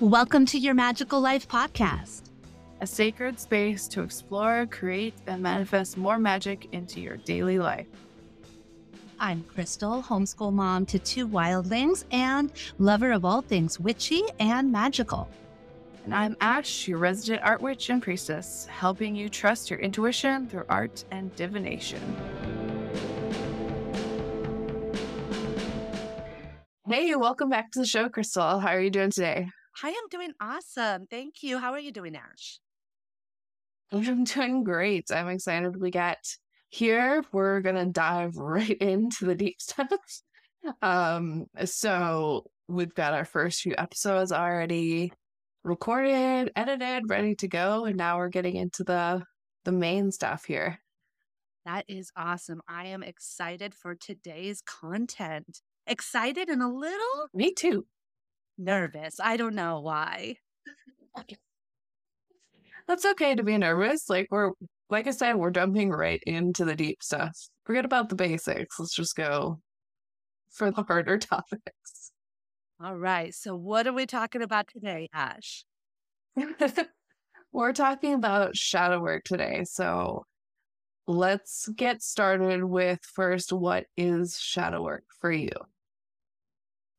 Welcome to your Magical Life podcast, a sacred space to explore, create, and manifest more magic into your daily life. I'm Crystal, homeschool mom to two wildlings and lover of all things witchy and magical. And I'm Ash, your resident art witch and priestess, helping you trust your intuition through art and divination. Hey, welcome back to the show, Crystal. How are you doing today? I am doing awesome. Thank you. How are you doing, Ash? I'm doing great. I'm excited we got here. We're gonna dive right into the deep stuff. um, so we've got our first few episodes already recorded, edited, ready to go, and now we're getting into the the main stuff here. That is awesome. I am excited for today's content. Excited and a little Me too nervous. I don't know why. That's okay to be nervous. Like we're like I said, we're jumping right into the deep stuff. Forget about the basics. Let's just go for the harder topics. All right. So what are we talking about today, Ash? we're talking about shadow work today. So let's get started with first what is shadow work for you?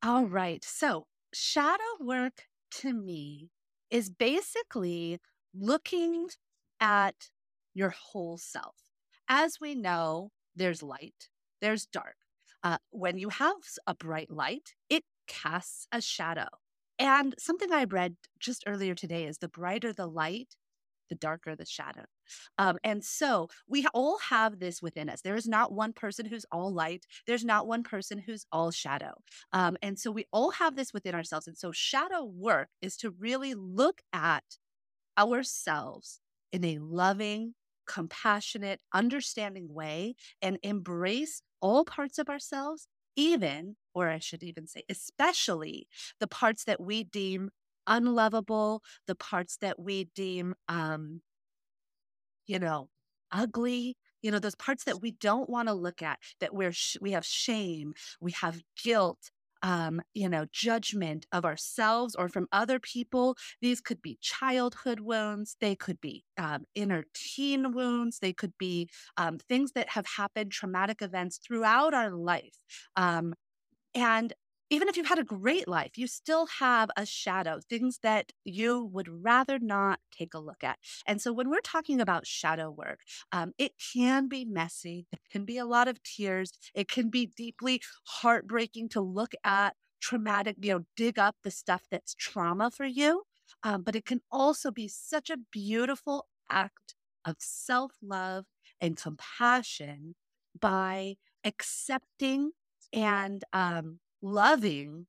All right. So shadow work to me is basically looking at your whole self. As we know, there's light, there's dark. Uh, when you have a bright light, it casts a shadow. And something I read just earlier today is the brighter the light, the darker the shadow. Um, and so we all have this within us. There is not one person who's all light. There's not one person who's all shadow. Um, and so we all have this within ourselves. And so shadow work is to really look at ourselves in a loving, compassionate, understanding way and embrace all parts of ourselves, even, or I should even say, especially the parts that we deem unlovable, the parts that we deem, um, you know, ugly, you know, those parts that we don't want to look at, that we're, sh- we have shame, we have guilt, um, you know, judgment of ourselves or from other people. These could be childhood wounds. They could be um, inner teen wounds. They could be um, things that have happened, traumatic events throughout our life. Um, and even if you've had a great life, you still have a shadow, things that you would rather not take a look at. And so when we're talking about shadow work, um, it can be messy. It can be a lot of tears. It can be deeply heartbreaking to look at traumatic, you know, dig up the stuff that's trauma for you. Um, but it can also be such a beautiful act of self love and compassion by accepting and um, loving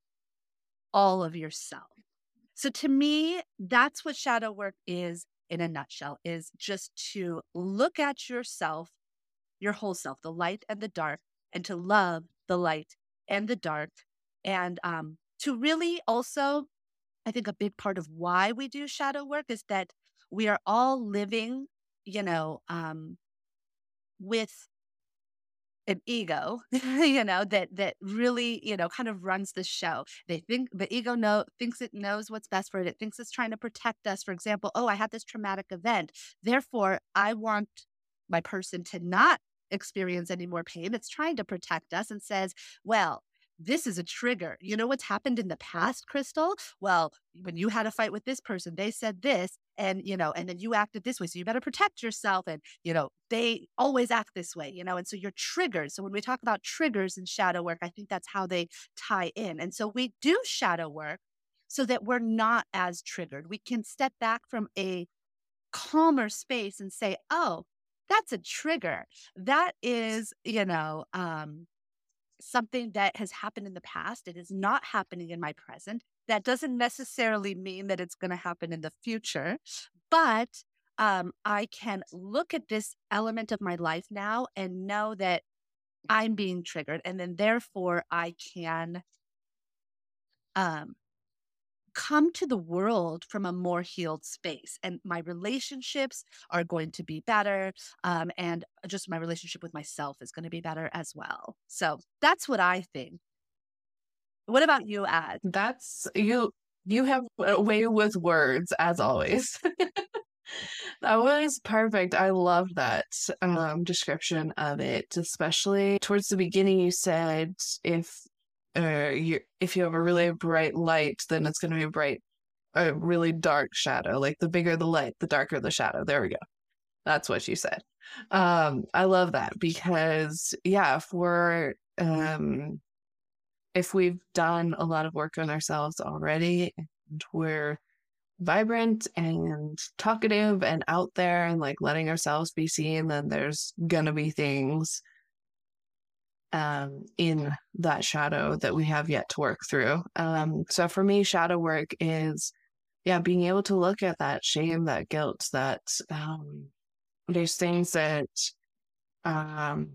all of yourself. So to me, that's what shadow work is in a nutshell is just to look at yourself, your whole self, the light and the dark, and to love the light and the dark. And um, to really also, I think a big part of why we do shadow work is that we are all living, you know, um, with an ego, you know, that that really, you know, kind of runs the show. They think the ego know thinks it knows what's best for it. It thinks it's trying to protect us. For example, oh, I had this traumatic event. Therefore, I want my person to not experience any more pain. It's trying to protect us and says, well, this is a trigger. You know what's happened in the past, Crystal? Well, when you had a fight with this person, they said this, and you know, and then you acted this way. So you better protect yourself. And you know, they always act this way, you know, and so you're triggered. So when we talk about triggers in shadow work, I think that's how they tie in. And so we do shadow work so that we're not as triggered. We can step back from a calmer space and say, oh, that's a trigger. That is, you know, um, something that has happened in the past. It is not happening in my present. That doesn't necessarily mean that it's going to happen in the future, but um, I can look at this element of my life now and know that I'm being triggered. And then therefore I can um, come to the world from a more healed space and my relationships are going to be better um, and just my relationship with myself is going to be better as well so that's what i think what about you ad that's you You have a way with words, as always. that was perfect. I love that um, description of it, especially towards the beginning. You said if uh, you if you have a really bright light, then it's going to be a bright, a really dark shadow. Like the bigger the light, the darker the shadow. There we go. That's what you said. Um, I love that because yeah, if we're um, if we've done a lot of work on ourselves already and we're vibrant and talkative and out there and like letting ourselves be seen, then there's gonna be things um, in that shadow that we have yet to work through. Um, so for me, shadow work is, yeah, being able to look at that shame, that guilt, that um, there's things that um,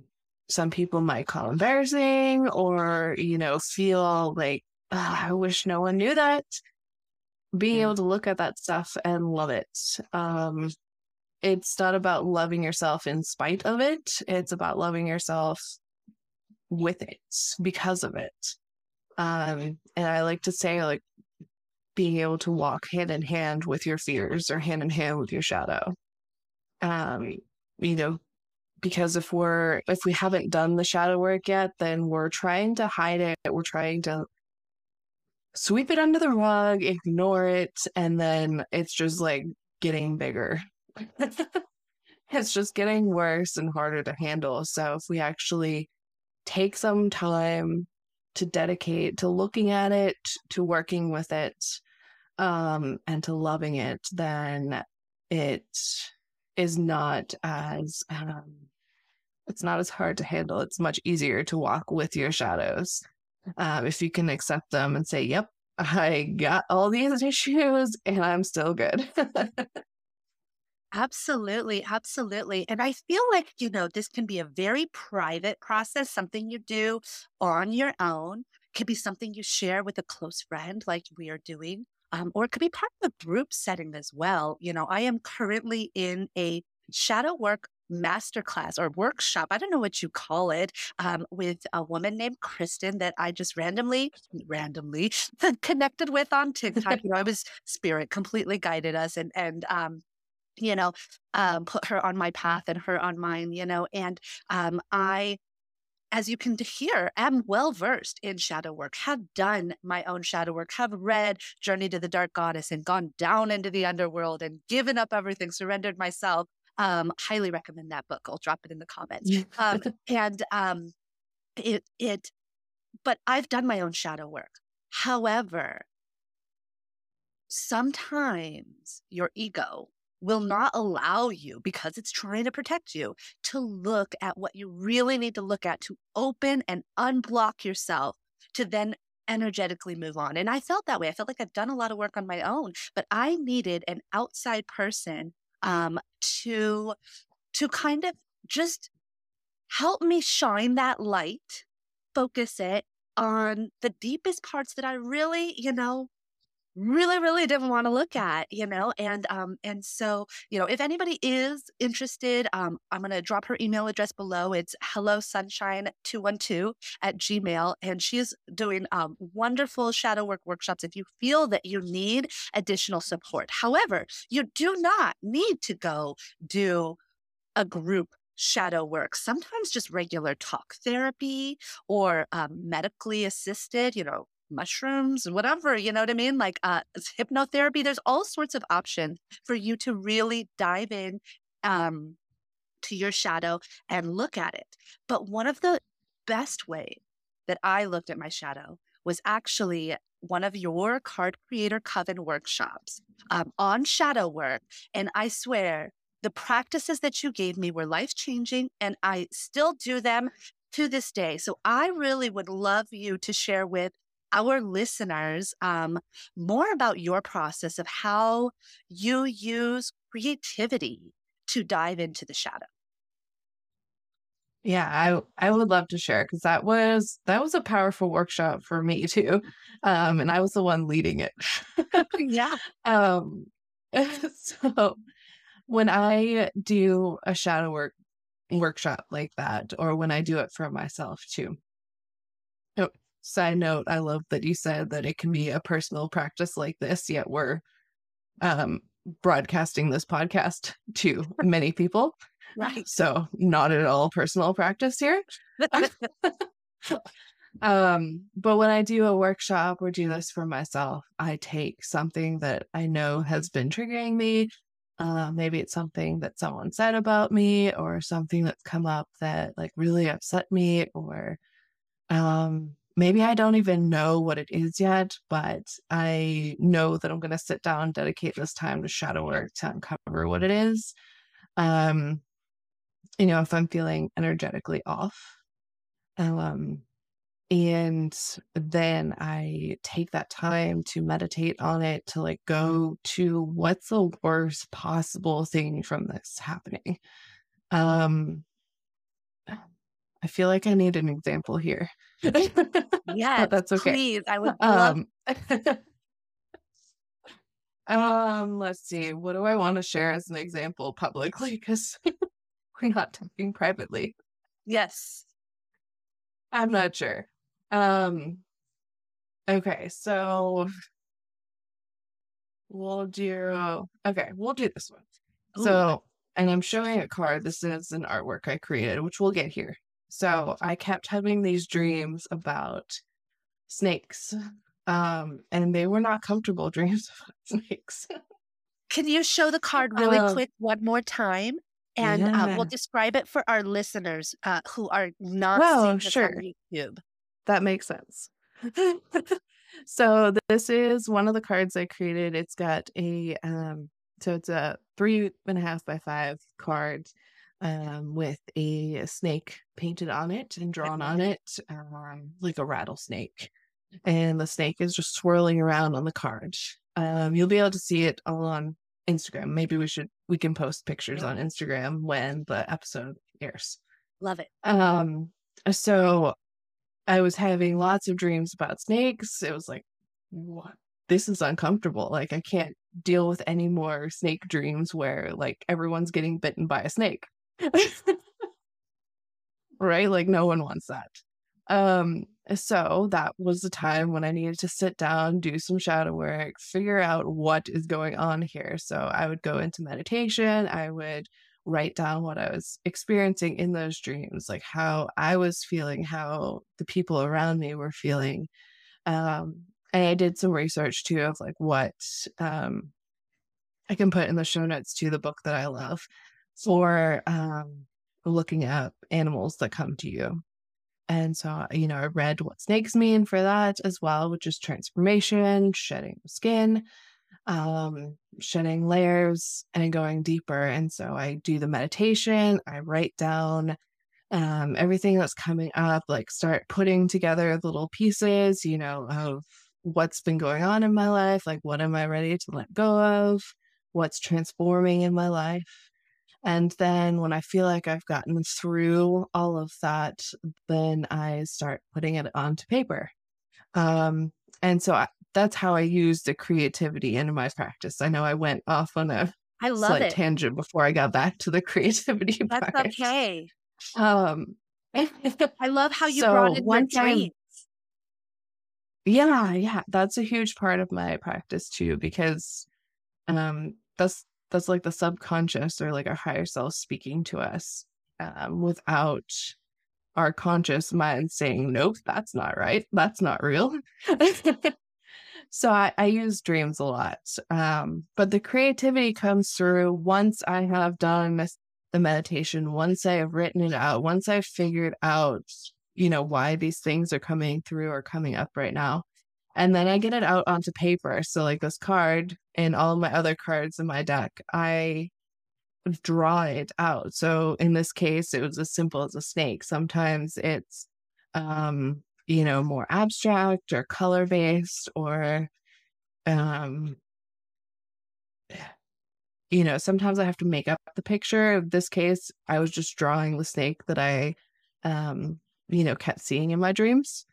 some people might call embarrassing or, you know, feel like, oh, I wish no one knew that. Being able to look at that stuff and love it. Um, it's not about loving yourself in spite of it. It's about loving yourself with it because of it. Um, and I like to say, like, being able to walk hand in hand with your fears or hand in hand with your shadow. Um, you know, because if we're if we haven't done the shadow work yet, then we're trying to hide it. We're trying to sweep it under the rug, ignore it, and then it's just like getting bigger. it's just getting worse and harder to handle. So if we actually take some time to dedicate to looking at it, to working with it, um, and to loving it, then it is not as um, it's not as hard to handle. It's much easier to walk with your shadows um, if you can accept them and say, "Yep, I got all these issues, and I'm still good." Absolutely, absolutely. And I feel like, you know, this can be a very private process, something you do on your own. It could be something you share with a close friend, like we are doing, um, or it could be part of a group setting as well. You know, I am currently in a shadow work masterclass or workshop. I don't know what you call it, um, with a woman named Kristen that I just randomly, randomly connected with on TikTok. you know, I was spirit completely guided us and and um, you know, um, put her on my path and her on mine, you know, and um, I as you can hear, am well versed in shadow work, have done my own shadow work, have read Journey to the Dark Goddess and gone down into the underworld and given up everything, surrendered myself. Um, highly recommend that book. I'll drop it in the comments. um, and um, it, it, but I've done my own shadow work. However, sometimes your ego will not allow you because it's trying to protect you to look at what you really need to look at to open and unblock yourself to then energetically move on. And I felt that way. I felt like I've done a lot of work on my own, but I needed an outside person um, to to kind of just help me shine that light, focus it on the deepest parts that I really, you know, really really didn't want to look at you know and um and so you know if anybody is interested um i'm going to drop her email address below. It's hello sunshine 212 at gmail and she's doing um wonderful shadow work workshops if you feel that you need additional support. However you do not need to go do a group shadow work, sometimes just regular talk therapy or um, medically assisted, you know, mushrooms, whatever, you know what I mean? Like uh, hypnotherapy, there's all sorts of options for you to really dive in um, to your shadow and look at it. But one of the best ways that I looked at my shadow was actually one of your card creator coven workshops um, on shadow work. And I swear, the practices that you gave me were life changing, and I still do them to this day. So I really would love you to share with our listeners um, more about your process of how you use creativity to dive into the shadow. Yeah, I I would love to share because that was that was a powerful workshop for me too, um, and I was the one leading it. yeah. Um, so when I do a shadow work workshop like that, or when I do it for myself too, side note, I love that you said that it can be a personal practice like this, yet we're um, broadcasting this podcast to many people. Right. So, not at all personal practice here. um, but when I do a workshop or do this for myself, I take something that I know has been triggering me. Uh, maybe it's something that someone said about me or something that's come up that like really upset me or um maybe I don't even know what it is yet, but I know that I'm going to sit down, dedicate this time to shadow work to uncover what it is. Um, you know, if I'm feeling energetically off. Um, and then I take that time to meditate on it, to like go to what's the worst possible thing from this happening. Um, I feel like I need an example here. yeah, that's okay. Please, I would love. Um, um, let's see. What do I want to share as an example publicly? Because we're not talking privately. Yes, I'm not sure. Um, okay, so we'll do. Okay, we'll do this one. Ooh. So, and I'm showing a card. This is an artwork I created, which we'll get here. So I kept having these dreams about snakes. Um, and they were not comfortable dreams about snakes. Can you show the card really uh, quick one more time? And yeah. uh, we'll describe it for our listeners uh, who are not well, sure. on YouTube. That makes sense. so this is one of the cards I created. It's got a um, so it's a three and a half by five card um, with a snake painted on it and drawn on it, um, like a rattlesnake. And the snake is just swirling around on the card. Um, you'll be able to see it all on Instagram. Maybe we should we can post pictures on Instagram when the episode airs. Love it. Um, so I was having lots of dreams about snakes. It was like, what? This is uncomfortable. Like I can't deal with any more snake dreams where like everyone's getting bitten by a snake. right? Like no one wants that. Um, so that was the time when I needed to sit down, do some shadow work, figure out what is going on here. So I would go into meditation, I would write down what I was experiencing in those dreams, like how I was feeling, how the people around me were feeling. Um, and I did some research too of like what um I can put in the show notes to the book that I love for um, looking at animals that come to you. And so, you know, I read what snakes mean for that as well, which is transformation, shedding skin, um, shedding layers, and going deeper. And so I do the meditation, I write down um, everything that's coming up, like start putting together little pieces, you know, of what's been going on in my life, like what am I ready to let go of, what's transforming in my life. And then when I feel like I've gotten through all of that, then I start putting it onto paper. Um, and so I, that's how I use the creativity in my practice. I know I went off on a I love slight it. tangent before I got back to the creativity That's part. okay. Um, I love how you so brought in one dreams. Yeah, yeah, that's a huge part of my practice too, because um, that's that's like the subconscious or like our higher self speaking to us um, without our conscious mind saying, nope, that's not right. That's not real. so I, I, use dreams a lot. Um, but the creativity comes through once I have done the meditation, once I have written it out, once I've figured out, you know, why these things are coming through or coming up right now. And then I get it out onto paper. So, like this card and all of my other cards in my deck, I draw it out. So, in this case, it was as simple as a snake. Sometimes it's, um, you know, more abstract or color based or, um, you know, sometimes I have to make up the picture. In this case, I was just drawing the snake that I, um, you know, kept seeing in my dreams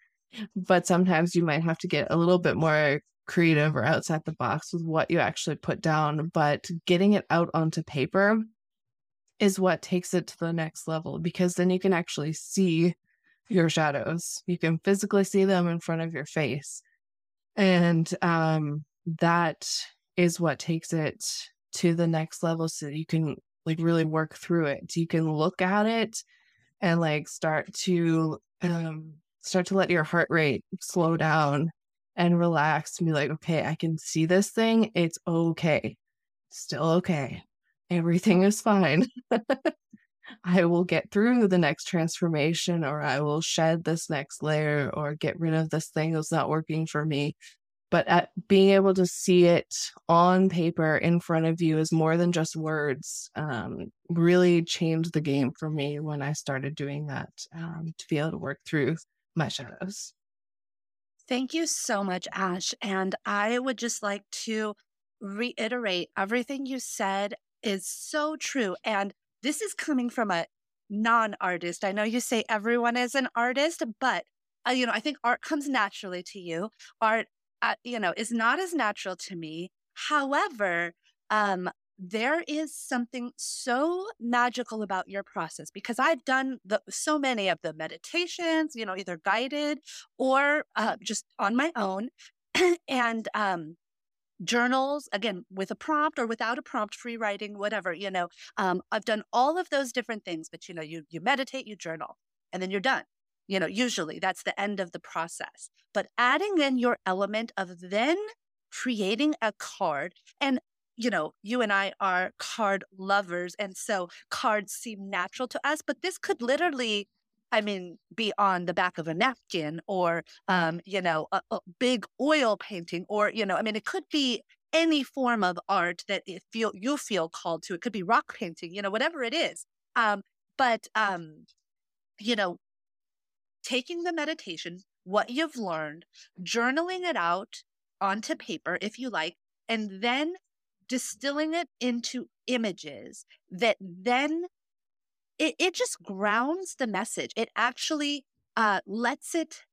but sometimes you might have to get a little bit more creative or outside the box with what you actually put down. But getting it out onto paper is what takes it to the next level because then you can actually see your shadows. You can physically see them in front of your face. And um, that is what takes it to the next level so you can like really work through it. You can look at it and like start to um start to let your heart rate slow down and relax and be like, okay, I can see this thing. It's okay. Still okay. Everything is fine. I will get through the next transformation, or I will shed this next layer, or get rid of this thing that's not working for me. But at being able to see it on paper in front of you is more than just words. Um, really changed the game for me when I started doing that um, to be able to work through my shadows. Thank you so much, Ash. And I would just like to reiterate everything you said is so true. And this is coming from a non artist. I know you say everyone is an artist, but uh, you know, I think art comes naturally to you. Art, uh, you know, is not as natural to me. However, um, there is something so magical about your process because I've done the, so many of the meditations, you know, either guided or uh, just on my own. and um, journals again with a prompt or without a prompt free writing whatever you know um, i've done all of those different things but you know you you meditate you journal and then you're done you know usually that's the end of the process but adding in your element of then creating a card and you know you and i are card lovers and so cards seem natural to us but this could literally I mean, be on the back of a napkin or, um, you know, a, a, big oil painting or, you know, I mean, it could be any form of art that it feel you feel called to. It could be rock painting, you know, whatever it is. Um, but, um, you know, taking the meditation, what you've learned, journaling it out onto paper, if you like, and then distilling it into images that then it, it just grounds the message. It actually uh, lets it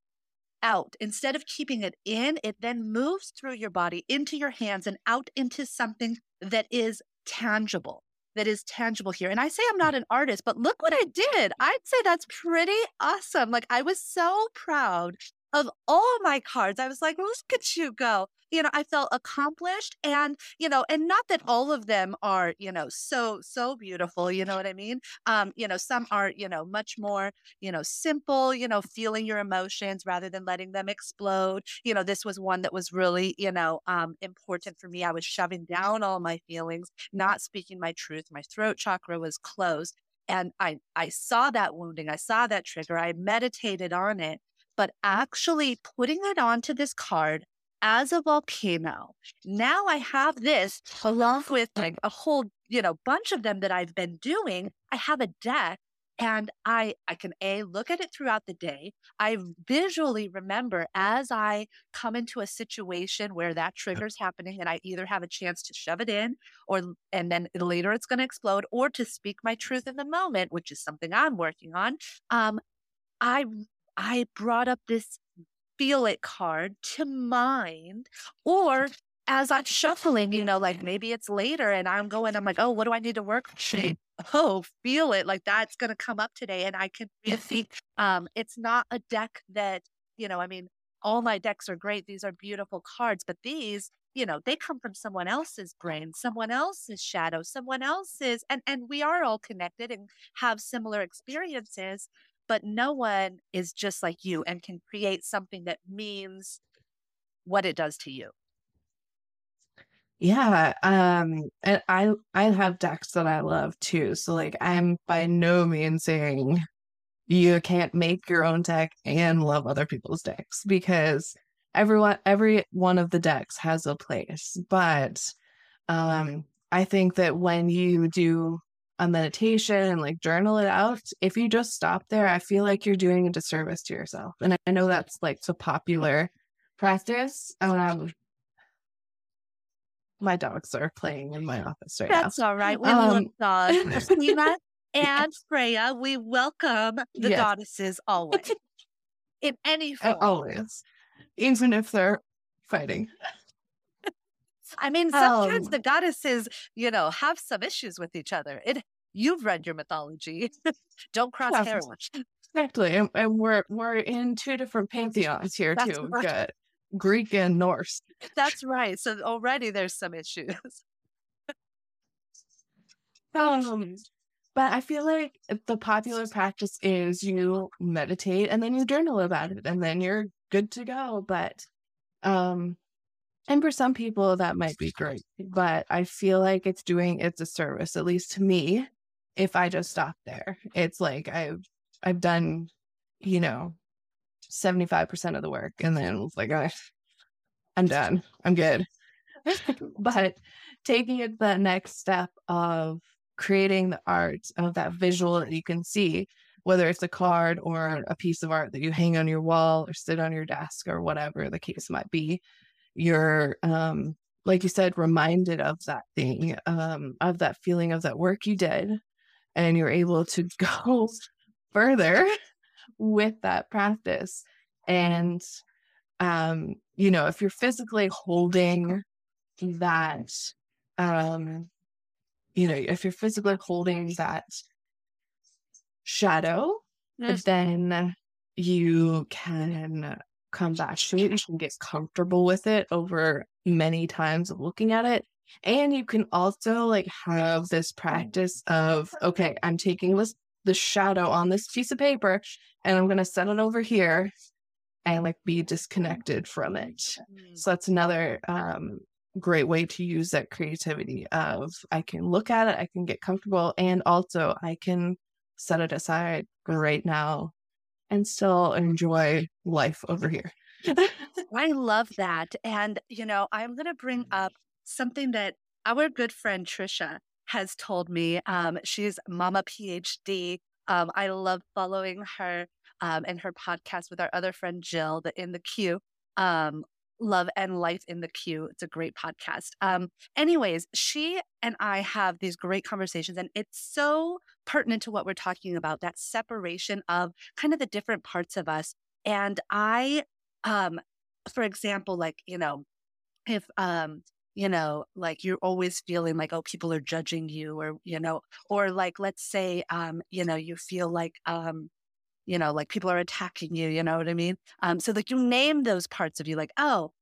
out. Instead of keeping it in, it then moves through your body into your hands and out into something that is tangible. That is tangible here. And I say I'm not an artist, but look what I did. I'd say that's pretty awesome. Like I was so proud of all my cards. I was like, look at you go. You know, I felt accomplished and, you know, and not that all of them are, you know, so, so beautiful. You know what I mean? Um, you know, some are, you know, much more, you know, simple, you know, feeling your emotions rather than letting them explode. You know, this was one that was really, you know, um, important for me. I was shoving down all my feelings, not speaking my truth. My throat chakra was closed and I I saw that wounding, I saw that trigger, I meditated on it, but actually putting it onto this card as a volcano. Now I have this along with like a whole, you know, bunch of them that I've been doing. I have a deck and I I can a look at it throughout the day. I visually remember as I come into a situation where that trigger is happening and I either have a chance to shove it in or and then later it's going to explode or to speak my truth in the moment, which is something I'm working on. Um I I brought up this feel it card to mind or as I'm shuffling, you know, like maybe it's later and I'm going, I'm like, oh, what do I need to work? Shape. Oh, feel it. Like that's going to come up today. And I can really, um, it's not a deck that, you know, I mean, all my decks are great. These are beautiful cards, but these, you know, they come from someone else's brain, someone else's shadow, someone else's, and, and we are all connected and have similar experiences but no one is just like you and can create something that means what it does to you. Yeah, um and I I have decks that I love too. So like I'm by no means saying you can't make your own deck and love other people's decks because everyone every one of the decks has a place. But um I think that when you do a meditation and like journal it out, if you just stop there, I feel like you're doing a disservice to yourself. And I know that's like so popular practice. Um, my dogs are playing in my office right that's now. That's all right. We um, love dogs. Christina and Freya, we welcome the yes. goddesses always. In any form. Always. Even if they're fighting. I mean, sometimes um, the goddesses, you know, have some issues with each other. It you've read your mythology. Don't cross yeah. Exactly. And, and we're we're in two different pantheons here That's too. We've right. got Greek and Norse. That's right. So already there's some issues. Um, but I feel like the popular practice is you meditate and then you journal about it and then you're good to go. But um and for some people that might be great. But I feel like it's doing it's a service, at least to me, if I just stop there. It's like I've I've done, you know, 75% of the work and then it's like I, I'm done. I'm good. but taking it the next step of creating the art of that visual that you can see, whether it's a card or a piece of art that you hang on your wall or sit on your desk or whatever the case might be, you're, um, like you said, reminded of that thing, um, of that feeling of that work you did, and you're able to go further with that practice. And, um, you know, if you're physically holding that, um, you know, if you're physically holding that shadow, Yes. then you can come back to it. You can get comfortable with it over many times of looking at it. And you can also like have this practice of, okay, I'm taking this the shadow on this piece of paper and I'm gonna set it over here and like be disconnected from it. Mm. So that's another um great way to use that creativity of I can look at it, I can get comfortable, and also I can set it aside right now and still enjoy life over here. I love that. And, you know, I'm going to bring up something that our good friend Trisha has told me. Um, she's Mama PhD. Um, I love following her um, and her podcast with our other friend Jill, the In the Queue. Um, Love and Life in the Queue. It's a great podcast. Um, anyways, she and I have these great conversations, and it's so pertinent to what we're talking about that separation of kind of the different parts of us. And I, um, for example, like, you know, if, um, you know, like you're always feeling like, oh, people are judging you, or, you know, or like, let's say, um, you know, you feel like, um, you know, like people are attacking you, you know what I mean? Um, so like you name those parts of you, like, oh,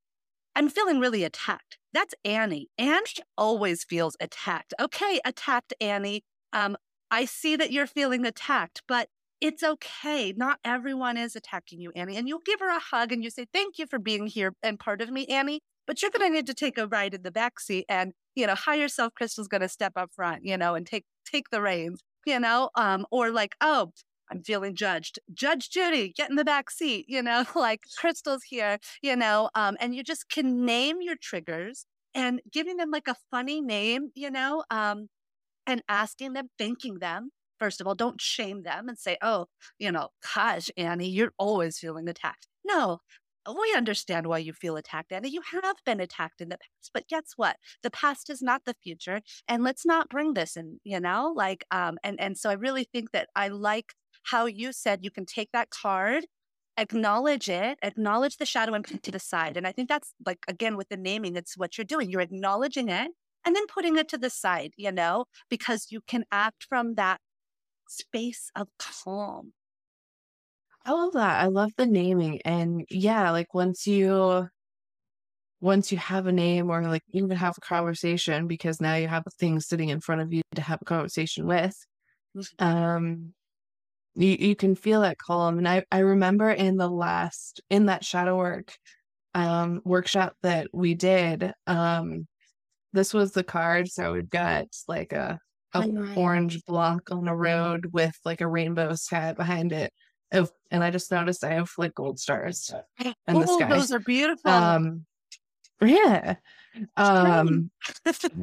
I'm feeling really attacked. That's Annie. Annie always feels attacked. Okay, attacked Annie. Um, I see that you're feeling attacked, but it's okay. Not everyone is attacking you, Annie. And you'll give her a hug and you say, Thank you for being here and part of me, Annie. But you're gonna need to take a ride in the back seat and, you know, higher self Crystal's gonna step up front, you know, and take take the reins, you know? Um, or like, oh, I'm feeling judged. Judge Judy, get in the back seat, you know, like Crystal's here, you know, um, and you just can name your triggers and giving them like a funny name, you know, um, and asking them, thanking them. First of all, don't shame them and say, oh, you know, gosh, Annie, you're always feeling attacked. No, we understand why you feel attacked, Annie. You have been attacked in the past, but guess what? The past is not the future, and let's not bring this in. You know, like, um, and and so I really think that I like how you said you can take that card, acknowledge it, acknowledge the shadow, and put it to the side. And I think that's like again with the naming, it's what you're doing. You're acknowledging it and then putting it to the side. You know, because you can act from that space of calm. I love that. I love the naming. And yeah, like once you once you have a name or like even have a conversation because now you have a thing sitting in front of you to have a conversation with, um you, you can feel that calm. And I, I remember in the last in that shadow work um workshop that we did, um this was the card. So we've got like a, a orange block on a road with like a rainbow sky behind it. Oh, and I just noticed I have like gold stars in the oh, sky. those are beautiful. Um, yeah. Um,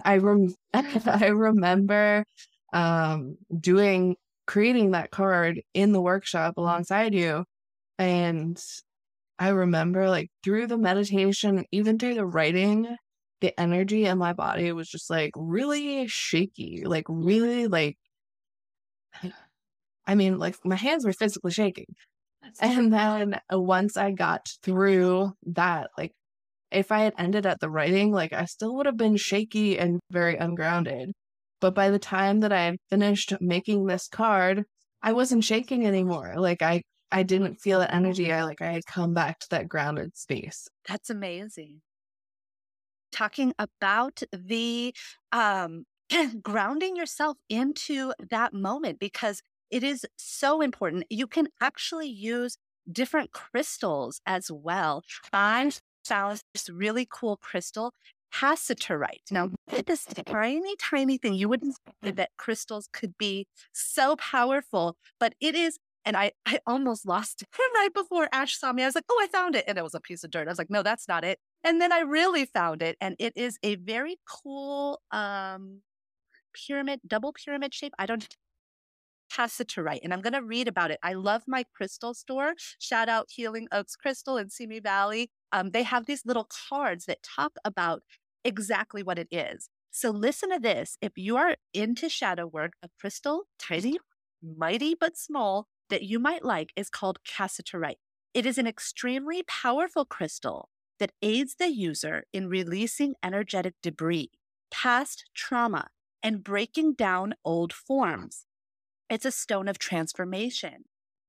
I rem- I remember um doing creating that card in the workshop alongside you, and I remember like through the meditation, even through the writing, the energy in my body was just like really shaky, like really like. I mean, like my hands were physically shaking. And then uh, once I got through that, like if I had ended at the writing, like I still would have been shaky and very ungrounded. But by the time that I finished making this card, I wasn't shaking anymore. Like I I didn't feel that energy. I like I had come back to that grounded space. That's amazing. Talking about the um grounding yourself into that moment because it is so important. You can actually use different crystals as well. I found this really cool crystal, cassiterite. Now, this tiny, tiny thing, you wouldn't that crystals could be so powerful, but it is. And I, I almost lost it right before Ash saw me. I was like, oh, I found it. And it was a piece of dirt. I was like, no, that's not it. And then I really found it. And it is a very cool um, pyramid, double pyramid shape. I don't cassiterite, and I'm going to read about it. I love my crystal store. Shout out Healing Oaks Crystal in Simi Valley. Um, they have these little cards that talk about exactly what it is. So listen to this. If you are into shadow work, a crystal, tiny, mighty but small, that you might like is called cassiterite. It is an extremely powerful crystal that aids the user in releasing energetic debris, past trauma, and breaking down old forms. It's a stone of transformation.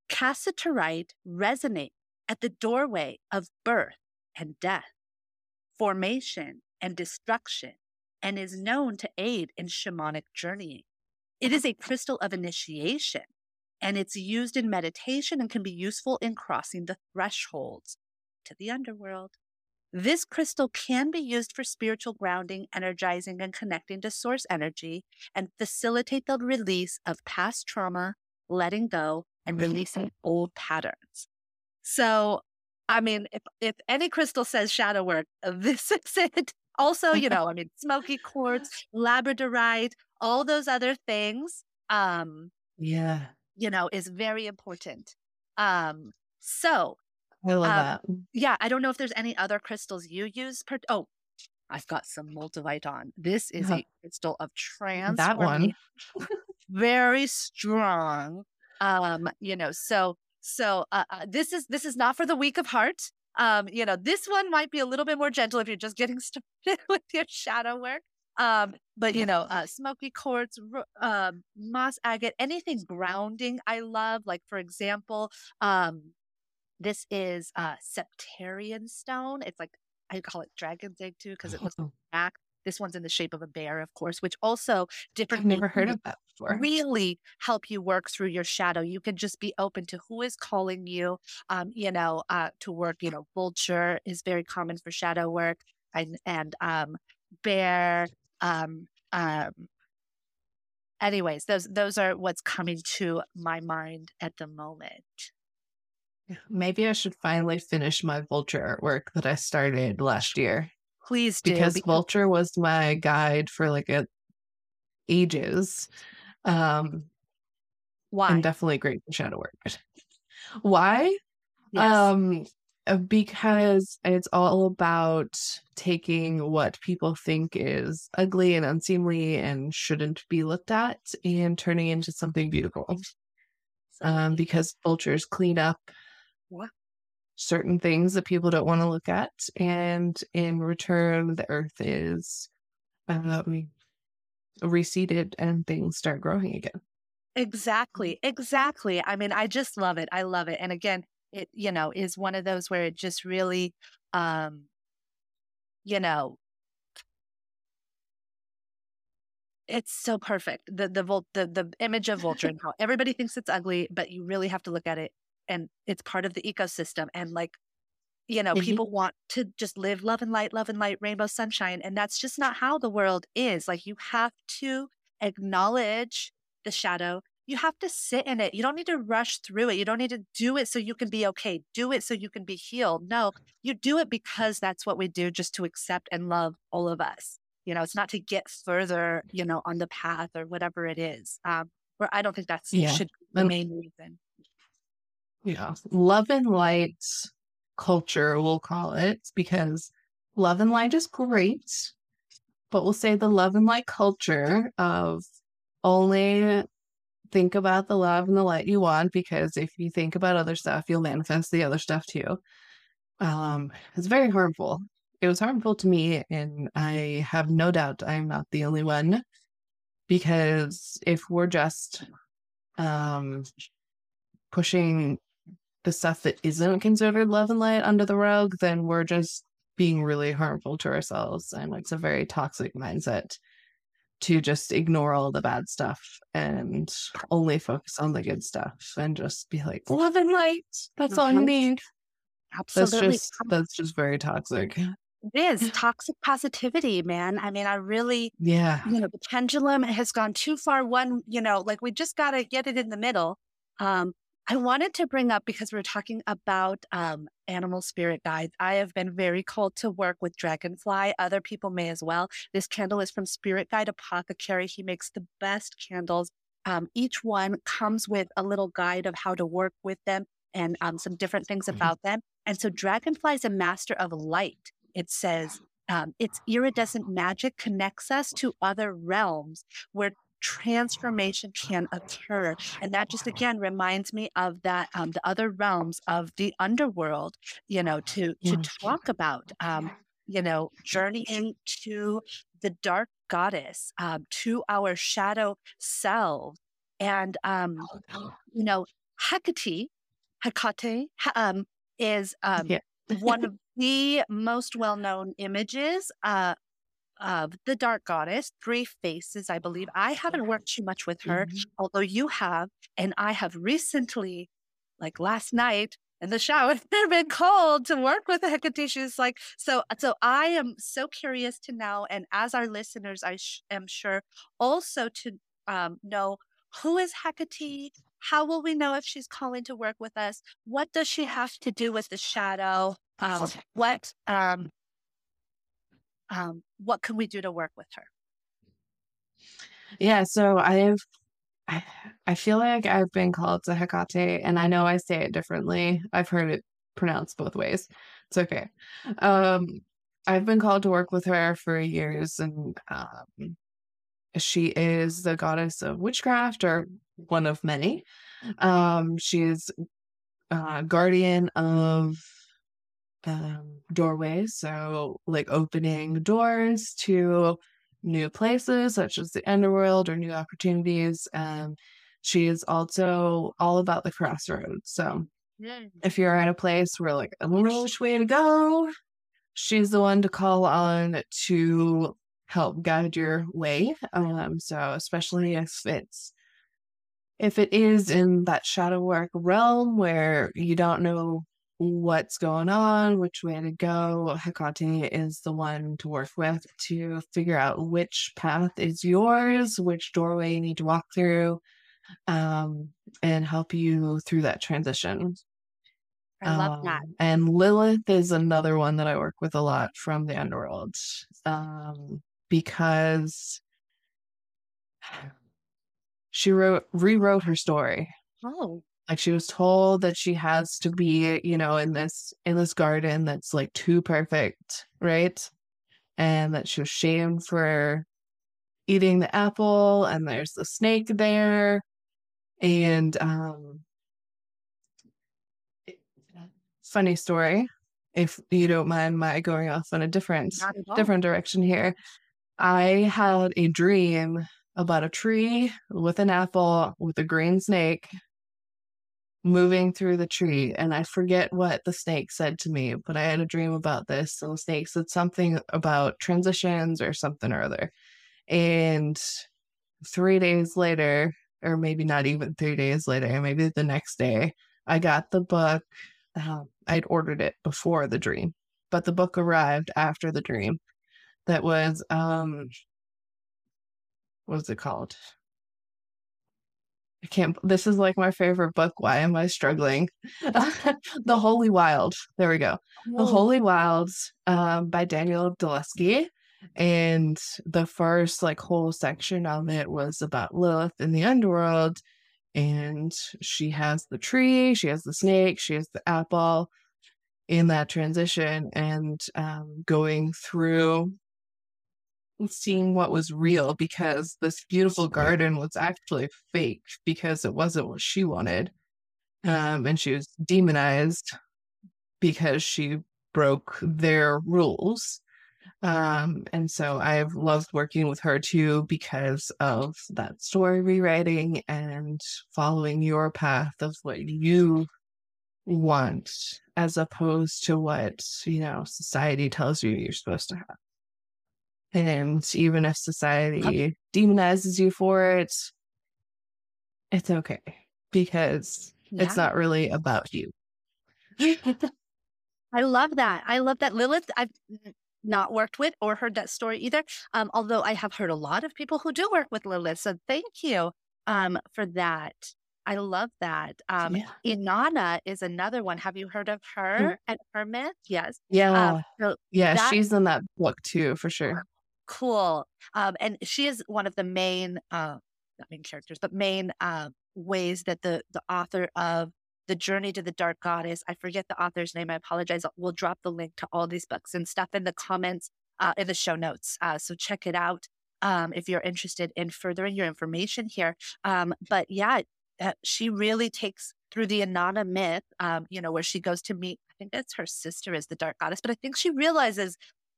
Cassiterite resonates at the doorway of birth and death, formation and destruction, and is known to aid in shamanic journeying. It is a crystal of initiation, and it's used in meditation and can be useful in crossing the thresholds to the underworld. This crystal can be used for spiritual grounding, energizing, and connecting to source energy and facilitate the release of past trauma, letting go, and mm-hmm. releasing old patterns. So, I mean, if, if any crystal says shadow work, this is it. Also, you know, I mean, smoky quartz, labradorite, all those other things. Um, yeah, you know, is very important. Um, so I love um, that. Yeah, I don't know if there's any other crystals you use. Per- oh, I've got some moldavite on. This is uh-huh. a crystal of trans. That one, very strong. Um, you know, so so uh, uh, this is this is not for the weak of heart. Um, you know, this one might be a little bit more gentle if you're just getting started with your shadow work. Um, but you know, uh, smoky quartz, um, moss agate, anything grounding, I love. Like for example, um, this is a septarian stone. It's like I call it dragon's egg too because it looks oh. back. This one's in the shape of a bear, of course, which also different. I've never heard of that before. Really help you work through your shadow. You can just be open to who is calling you. Um, you know, uh, to work. You know, vulture is very common for shadow work, and and um, bear. Um, um, anyways, those those are what's coming to my mind at the moment. Maybe I should finally finish my Vulture artwork that I started last year. Please do. Because, because... Vulture was my guide for like a ages. Um Why? And definitely great for shadow work. Why? Yes. Um uh, because it's all about taking what people think is ugly and unseemly and shouldn't be looked at and turning into something beautiful. Um, because vultures clean up what? Certain things that people don't want to look at. And in return, the earth is um, reseeded and things start growing again. Exactly. Exactly. I mean, I just love it. I love it. And again, it, you know, is one of those where it just really, um, you know, it's so perfect. The the the the image of vulture and how everybody thinks it's ugly, but you really have to look at it and it's part of the ecosystem and like you know mm-hmm. people want to just live love and light love and light rainbow sunshine and that's just not how the world is like you have to acknowledge the shadow you have to sit in it you don't need to rush through it you don't need to do it so you can be okay do it so you can be healed no you do it because that's what we do just to accept and love all of us you know it's not to get further you know on the path or whatever it is um where i don't think that's yeah. should be the main reason yeah, love and light culture, we'll call it, because love and light is great, but we'll say the love and light culture of only think about the love and the light you want, because if you think about other stuff, you'll manifest the other stuff too. Um, it's very harmful. It was harmful to me, and I have no doubt I'm not the only one. Because if we're just um, pushing the stuff that isn't considered love and light under the rug, then we're just being really harmful to ourselves. And it's a very toxic mindset to just ignore all the bad stuff and only focus on the good stuff and just be like, love and light. That's all you need. Absolutely. That's just that's just very toxic. It is toxic positivity, man. I mean, I really, Yeah. you know, the pendulum has gone too far. One, you know, like we just got to get it in the middle. Um, I wanted to bring up because we're talking about um, animal spirit guides. I have been very called to work with Dragonfly. Other people may as well. This candle is from Spirit Guide Apothecary. He makes the best candles. Um, each one comes with a little guide of how to work with them and um, some different things Mhm. about them. And so, Dragonfly is a master of light. It says um, its iridescent magic connects us to other realms where transformation can occur. And that just again reminds me of that um, the other realms of the underworld, you know, to to talk about um, you know, journeying to the dark goddess, um, to our shadow selves. And um, you know, Hecate, Hecate um, is um, Yeah. one of the most well-known images uh, of the dark goddess, three faces, I believe. I haven't worked too much with her, Mhm. although you have, and I have recently, like last night in the shower, been called to work with the Hecate. She's like, so, so I am so curious to know, and as our listeners, I sh- am sure also to um, know who is Hecate. How will we know if she's calling to work with us? What does she have to do with the shadow? Um, what um, um, what can we do to work with her? Yeah, so I've I, I feel like I've been called to Hecate, and I know I say it differently. I've heard it pronounced both ways. It's okay. Um, I've been called to work with her for years, and um, she is the goddess of witchcraft, or one of many. Um, is uh, guardian of um, doorways, so like opening doors to new places such as the underworld or new opportunities. Um, she is also all about the crossroads. So if you're at a place where like I don't know which way to go, she's the one to call on to help guide your way. Um, so especially if it's if it is in that shadow work realm where you don't know what's going on, which way to go, Hecate is the one to work with to figure out which path is yours, which doorway you need to walk through, um, and help you through that transition. I love that. Um, and Lilith is another one that I work with a lot from the underworld. Um, because she wrote rewrote her story. Oh, Like she was told that she has to be, you know, in this in this garden that's like too perfect, right? And that she was shamed for eating the apple and there's the snake there. And um funny story, if you don't mind my going off on a different not at all. different direction here. I had a dream about a tree with an apple with a green snake moving through the tree. And I forget what the snake said to me, but I had a dream about this. And the snake said something about transitions or something or other. And three days later, or maybe not even three days later, maybe the next day, I got the book. Um, I'd ordered it before the dream, but the book arrived after the dream. That was um, what is it called? I can't. This is like my favorite book. Why am I struggling? the Holy Wild. There we go. The Oh, Holy Wilds um, by Danielle Dulsky. And the first like whole section of it was about Lilith in the underworld. And she has the tree, she has the snake, she has the apple in that transition and um, going through seeing what was real because this beautiful garden was actually fake because it wasn't what she wanted. Um, and she was demonized because she broke their rules. Um, and so I've loved working with her too because of that story rewriting and following your path of what you want as opposed to what, you know, society tells you you're supposed to have. And even if society demonizes you for it, it's okay because yeah. it's not really about you. I love that. I love that. Lilith, I've not worked with or heard that story either. Um, although I have heard a lot of people who do work with Lilith. So thank you um, for that. I love that. Um, yeah. Inanna is another one. Have you heard of her mm-hmm. and her myth? Yes. Yeah. Um, so yeah. That, she's in that book too, for sure. Cool. Um, and she is one of the main, uh, not main characters, but main uh, ways that the the author of the Journey to the Dark Goddess. I forget the author's name. I apologize. We'll drop the link to all these books and stuff in the comments uh, in the show notes. Uh, so check it out um, if you're interested in furthering your information here. Um, but yeah, uh, she really takes through the Inanna myth, um, you know, where she goes to meet, I think it's her sister is the Dark Goddess, but I think she realizes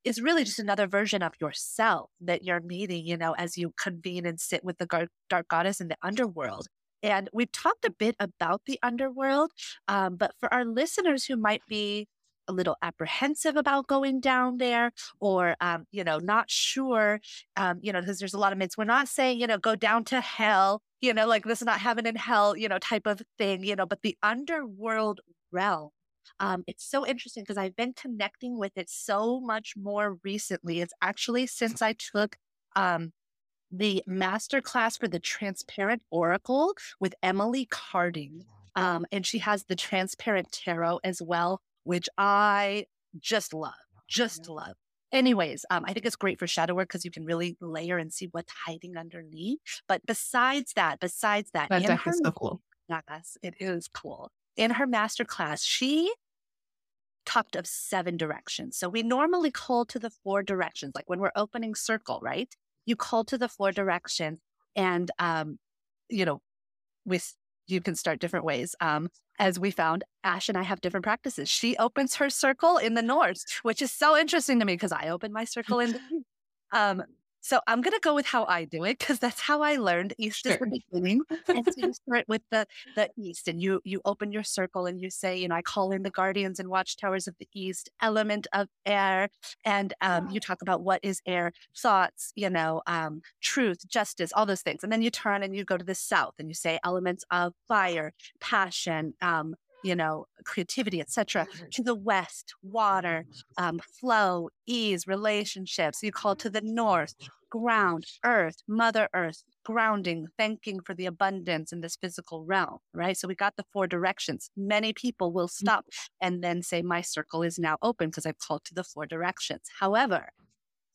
is really just another version of yourself that you're meeting, you know, as you convene and sit with the Dark Goddess in the underworld. And we've talked a bit about the underworld, um, but for our listeners who might be a little apprehensive about going down there or um, you know not sure um, you know because there's a lot of myths we're not saying you know go down to hell you know like this is not heaven and hell you know type of thing you know but the underworld realm um, it's so interesting because I've been connecting with it so much more recently. It's actually since I took um, the master class for the transparent oracle with Emily Carding. Um, and she has the transparent tarot as well, which I just love, just love. Anyways, um, I think it's great for shadow work because you can really layer and see what's hiding underneath. But besides that, besides that, that deck is so cool. Yes, it is cool. In her master class, she talked of seven directions. So we normally call to the four directions, like when we're opening circle, right? you call to the four directions and um, you know with you can start different ways um, as we found ash and i have different practices she opens her circle in the north which is so interesting to me because i open my circle in the um, so I'm going to go with how I do it because that's how I learned. East sure. is the beginning, and so you start with the the East, and you you open your circle and you say, you know, I call in the guardians and watchtowers of the East, element of air, and um, you talk about what is air, thoughts, you know, um, truth, justice, all those things, and then you turn and you go to the South and you say elements of fire, passion, um, you know, creativity, etc. To the west, water, um, flow, ease, relationships. You call to the north, ground, earth, Mother Earth, grounding, thanking for the abundance in this physical realm, right? So we got the four directions. Many people will mm. stop and then say, My circle is now open because I've called to the four directions. However,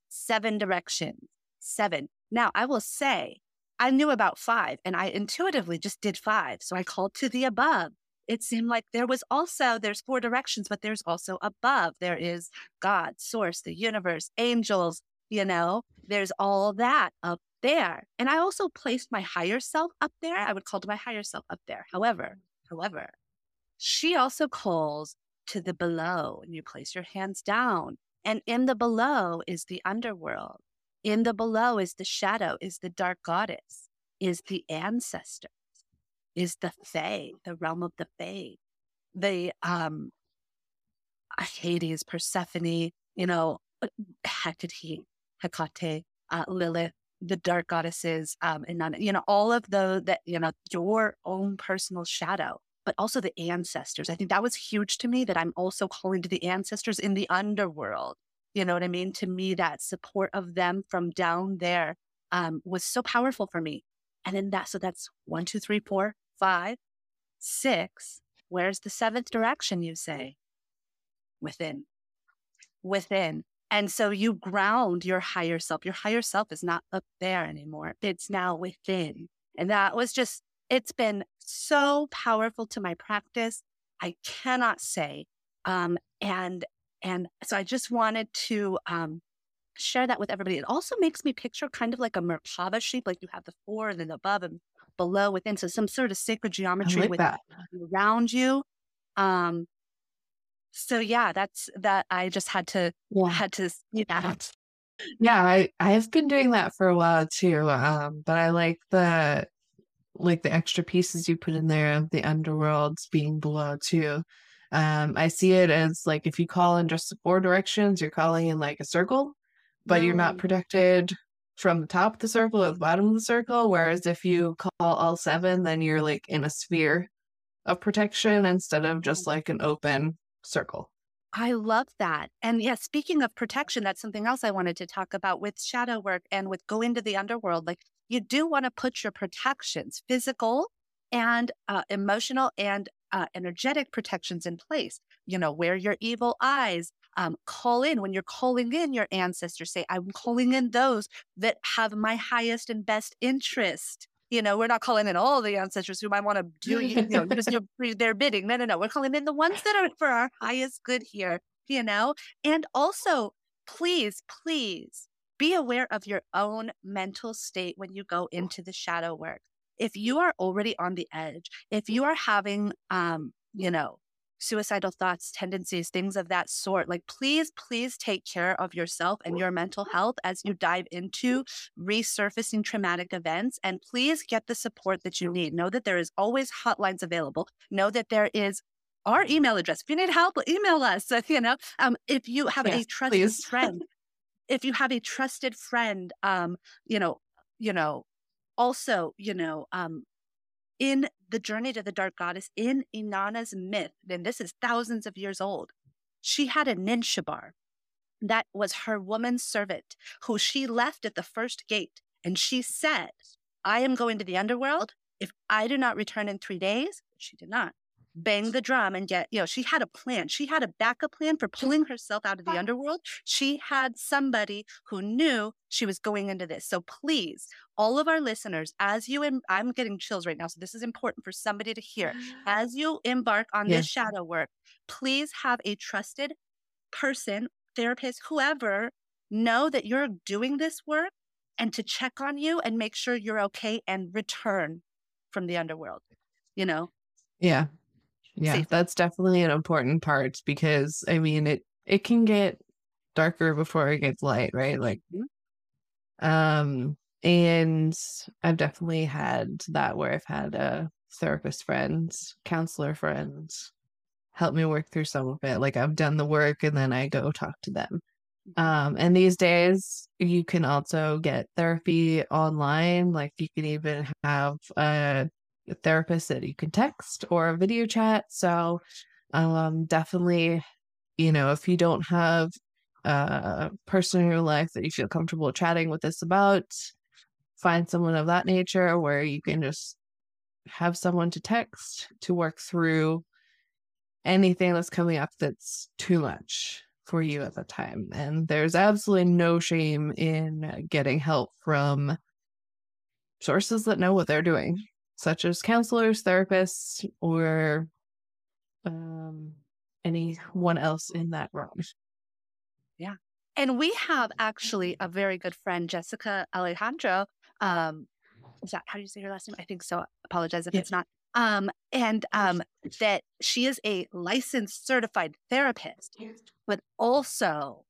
seven directions, seven. Now, I will say, I knew about five and I intuitively just did five. So I called to the above it seemed like there was also there's four directions but there's also above. There is god source the universe angels you know? There's all that up there. And i also placed my higher self up there. I would call to my higher self up there. However however she also calls to the below and you place your hands down. And in the below is the underworld. In the below is the shadow is the dark goddess is the ancestor is the Fae, the realm of the Fae. The um Hades, Persephone, you know, uh, Hecate, Hecate, uh, Lilith, the dark goddesses, um, and none, you know, all of the that you know, your own personal shadow, but also the ancestors. I think that was huge to me that I'm also calling to the ancestors in the underworld. You know what I mean? To me, that support of them from down there um, was so powerful for me. And then that, so that's one, two, three, four, five, six. Where's the seventh direction, you say? Within. Within. And so you ground your higher self. Your higher self is not up there anymore, it's now within. And that was just, it's been so powerful to my practice. I cannot say. Um, and and so I just wanted to um, share that with everybody. It also makes me picture kind of like a Merkaba shape, like you have the four and then above and below, within. So some sort of sacred geometry like with around you. Um, So yeah, that's that I just had to Yeah. had to see that. Yeah, I I've been doing that for a while too. Um, but I like the like the extra pieces you put in there of the underworlds being below too. Um, I see it as like if you call in just the four directions, you're calling in like a circle, but you're not Mm. protected from the top of the circle or the bottom of the circle. Whereas if you call all seven, then you're like in a sphere of protection instead of just like an open circle. I love that. And yeah, speaking of protection, that's something else I wanted to talk about with shadow work and with go into the underworld. Like you do want to put your protections, physical and uh, emotional and uh, energetic protections in place. You know, wear your evil eyes. Um, call in when you're calling in your ancestors. Say, I'm calling in those that have my highest and best interest. You know, we're not calling in all the ancestors who might want to do you know just your, their bidding. No, no, no. We're calling in the ones that are for our highest good here. You know, and also, please, please be aware of your own mental state when you go into the shadow work. If you are already on the edge, if you are having, um, you know, suicidal thoughts, tendencies, things of that sort, like please, please take care of yourself and your mental health as you dive into resurfacing traumatic events. And please get the support that you need. Know that there is always hotlines available. Know that there is our email address. If you need help, email us. you know, um, if you have Yes, a trusted please. friend, if you have a trusted friend, um, you know, you know, also, you know, um, in the journey to the dark goddess, in Inanna's myth, and this is thousands of years old, she had a Ninshubur that was her woman servant who she left at the first gate. And she said, I am going to the underworld. If I do not return in three days, she did not. Bang the drum and get, you know, she had a plan. She had a backup plan for pulling herself out of the underworld. She had somebody who knew she was going into this. So please, all of our listeners, as you, em- I'm getting chills right now. So this is important for somebody to hear. As you embark on Yes. this shadow work, please have a trusted person, therapist, whoever, know that you're doing this work and to check on you and make sure you're okay and return from the underworld. You know, Yeah. Yeah, that's definitely an important part because I mean it it can get darker before it gets light, right? Like Mhm. um and I've definitely had that where I've had a therapist friends, counselor friends help me work through some of it. Like I've done the work and then I go talk to them. Um, and these days you can also get therapy online. Like you can even have a therapist that you can text or a video chat. So, um, definitely, you know, if you don't have a person in your life that you feel comfortable chatting with this about, find someone of that nature where you can just have someone to text to work through anything that's coming up that's too much for you at the time. And there's absolutely no shame in getting help from sources that know what they're doing, such as counselors, therapists, or um, anyone else in that realm. Yeah. And we have actually a very good friend, Jessica Alejandro. Um, is that how do you say her last name? I think so. Apologize if Yeah. it's not. Um, and um, that she is a licensed certified therapist, but also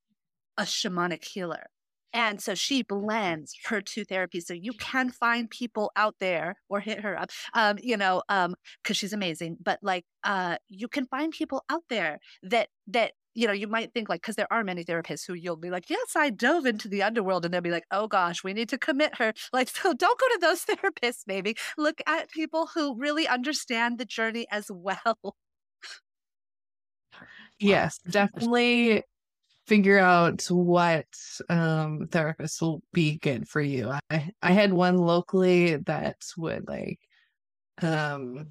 a shamanic healer. And so she blends her two therapies. So you can find people out there or hit her up, um, you know, um, because she's amazing. But like, uh, you can find people out there that that you know you might think like because there are many therapists who you'll be like, yes, I dove into the underworld, and they'll be like, oh gosh, we need to commit her. Like, so don't go to those therapists. Maybe look at people who really understand the journey as well. Yes, definitely figure out what um therapists will be good for you. I I had one locally that would like um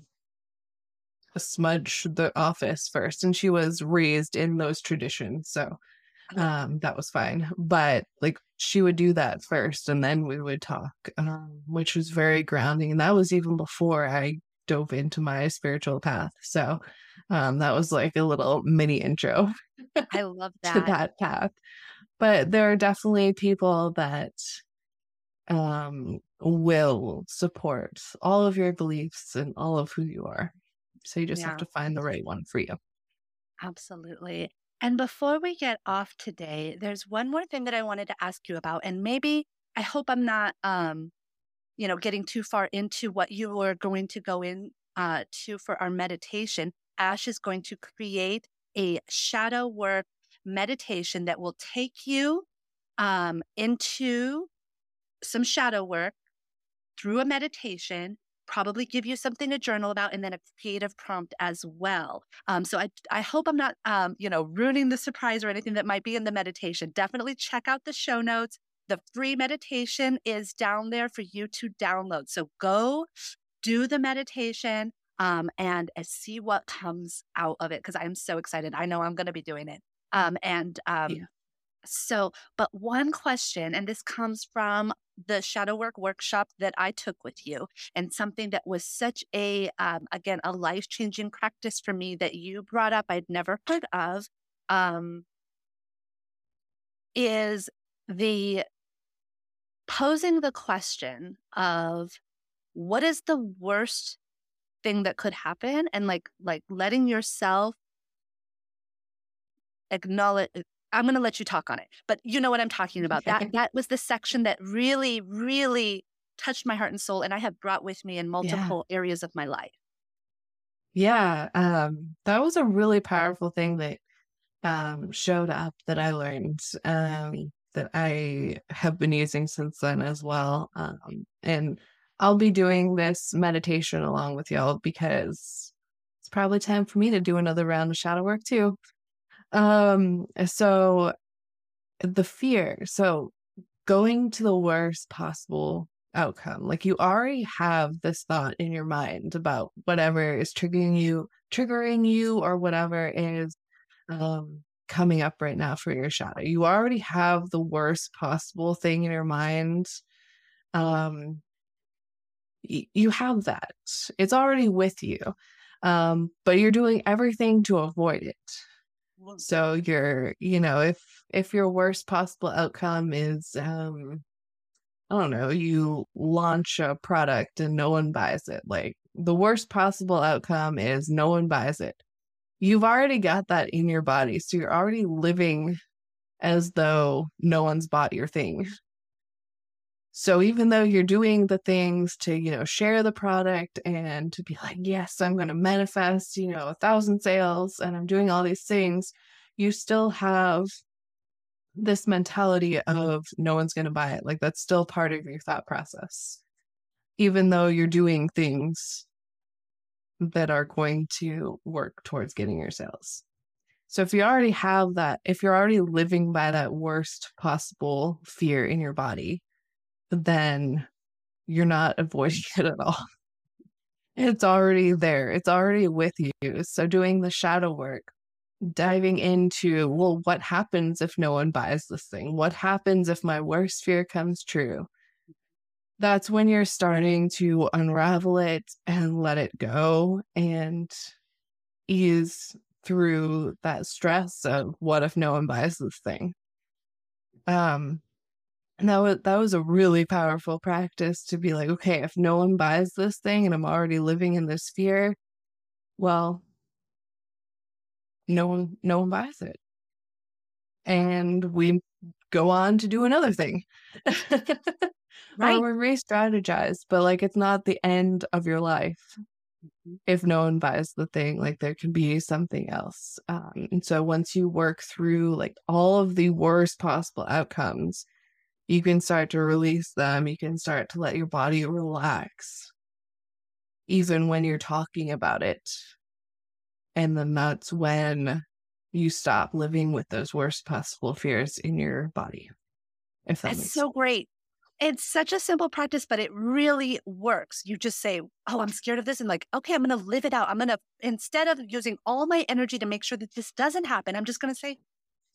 smudge the office first and she was raised in those traditions so um that was fine but like she would do that first and then we would talk um which was very grounding and that was even before i dove into my spiritual path so um that was like a little mini intro I love that. to that. path but there are definitely people that um will support all of your beliefs and all of who you are so you just Yeah. have to find the right one for you Absolutely. And before we get off today, there's one more thing that I wanted to ask you about. And maybe I hope I'm not um, you know, getting too far into what you are going to go in uh, to for our meditation. Ash is going to create a shadow work meditation that will take you um, into some shadow work through a meditation probably give you something to journal about and then a creative prompt as well um, so I, I hope i'm not um, you know ruining the surprise or anything that might be in the meditation definitely check out the show notes the free meditation is down there for you to download. So go do the meditation um, and, and see what comes out of it because i'm so excited. I know i'm going to be doing it. Um, and um, yeah. so, but one question, and this comes from the shadow work workshop that I took with you, and something that was such a, um, again, a life changing practice for me that you brought up, I'd never heard of, um, is the posing the question of what is the worst thing that could happen and like like letting yourself acknowledge I'm going to let you talk on it. But you know what I'm talking about. That that was the section that really really touched my heart and soul and I have brought with me in multiple yeah. areas of my life. Yeah, um that was a really powerful thing that um showed up that I learned um that I have been using since then as well. Um and I'll be doing this meditation along with y'all because it's probably time for me to do another round of shadow work too. Um, so the fear, so going to the worst possible outcome. Like you already have this thought in your mind about whatever is triggering you, triggering you, or whatever is um coming up right now for your shadow. You already have the worst possible thing in your mind. Um y- you have that. It's already with you. Um, but you're doing everything to avoid it. So you're, you know, if if your worst possible outcome is um I don't know, you launch a product and no one buys it. Like the worst possible outcome is no one buys it. You've already got that in your body. So you're already living as though no one's bought your thing. So even though you're doing the things to, you know, share the product and to be like, yes, I'm going to manifest, you know, a thousand sales and I'm doing all these things, you still have this mentality of no one's going to buy it. Like that's still part of your thought process. Even though you're doing things that are going to work towards getting your sales. So if you already have that, if you're already living by that worst possible fear in your body, then you're not avoiding it at all. It's already there, it's already with you. So, doing the shadow work, diving into, well, what happens if no one buys this thing? What happens if my worst fear comes true? That's when you're starting to unravel it and let it go and ease through that stress of what if no one buys this thing. Um, and that was that was a really powerful practice to be like, okay, if no one buys this thing and I'm already living in this fear, well, no one no one buys it. And we go on to do another thing. right. Or we re-strategize, but like it's not the end of your life mm-hmm. if no one buys the thing like there can be something else um, and so once you work through like all of the worst possible outcomes you can start to release them. You can start to let your body relax, even when you're talking about it. And then that's when you stop living with those worst possible fears in your body. If that that's so sense. great. It's such a simple practice, but it really works. You just say, Oh, I'm scared of this. And like, okay, I'm going to live it out. I'm going to, instead of using all my energy to make sure that this doesn't happen, I'm just going to say,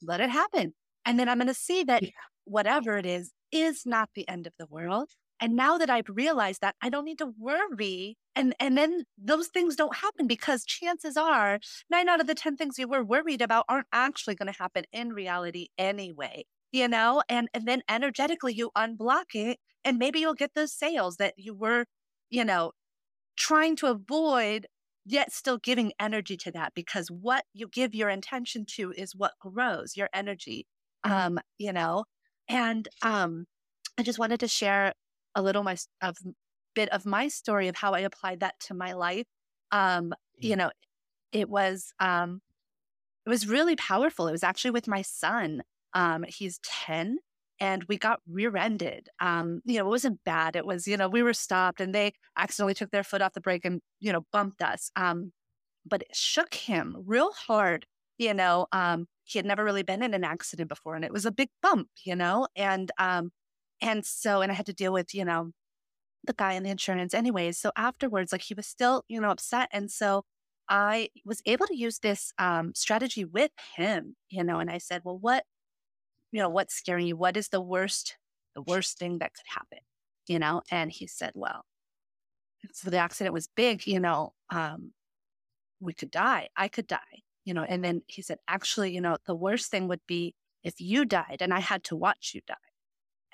let it happen. And then I'm going to see that yeah whatever it is, is not the end of the world. And now that I've realized that, I don't need to worry. And and then those things don't happen because chances are nine out of the 10 things you were worried about aren't actually going to happen in reality anyway. You know, and, and then energetically you unblock it and maybe you'll get those sales that you were, you know, trying to avoid yet still giving energy to that because what you give your intention to is what grows your energy. Um, you know, and um, I just wanted to share a little my of bit of my story of how I applied that to my life. Um, you know, it was um, it was really powerful. It was actually with my son. Um, he's ten, and we got rear-ended. Um, you know, it wasn't bad. It was, you know, we were stopped and they accidentally took their foot off the brake and, you know, bumped us. Um, but it shook him real hard. You know, um, he had never really been in an accident before and it was a big bump, you know, and um, and so and I had to deal with, you know, the guy in the insurance anyways. So afterwards, like he was still, you know, upset. And so I was able to use this um strategy with him, you know, and I said, Well, what you know, what's scaring you? What is the worst, the worst thing that could happen? You know? And he said, well, so the accident was big, you know, um, we could die. I could die, you know. And then he said, actually, you know, the worst thing would be if you died and I had to watch you die.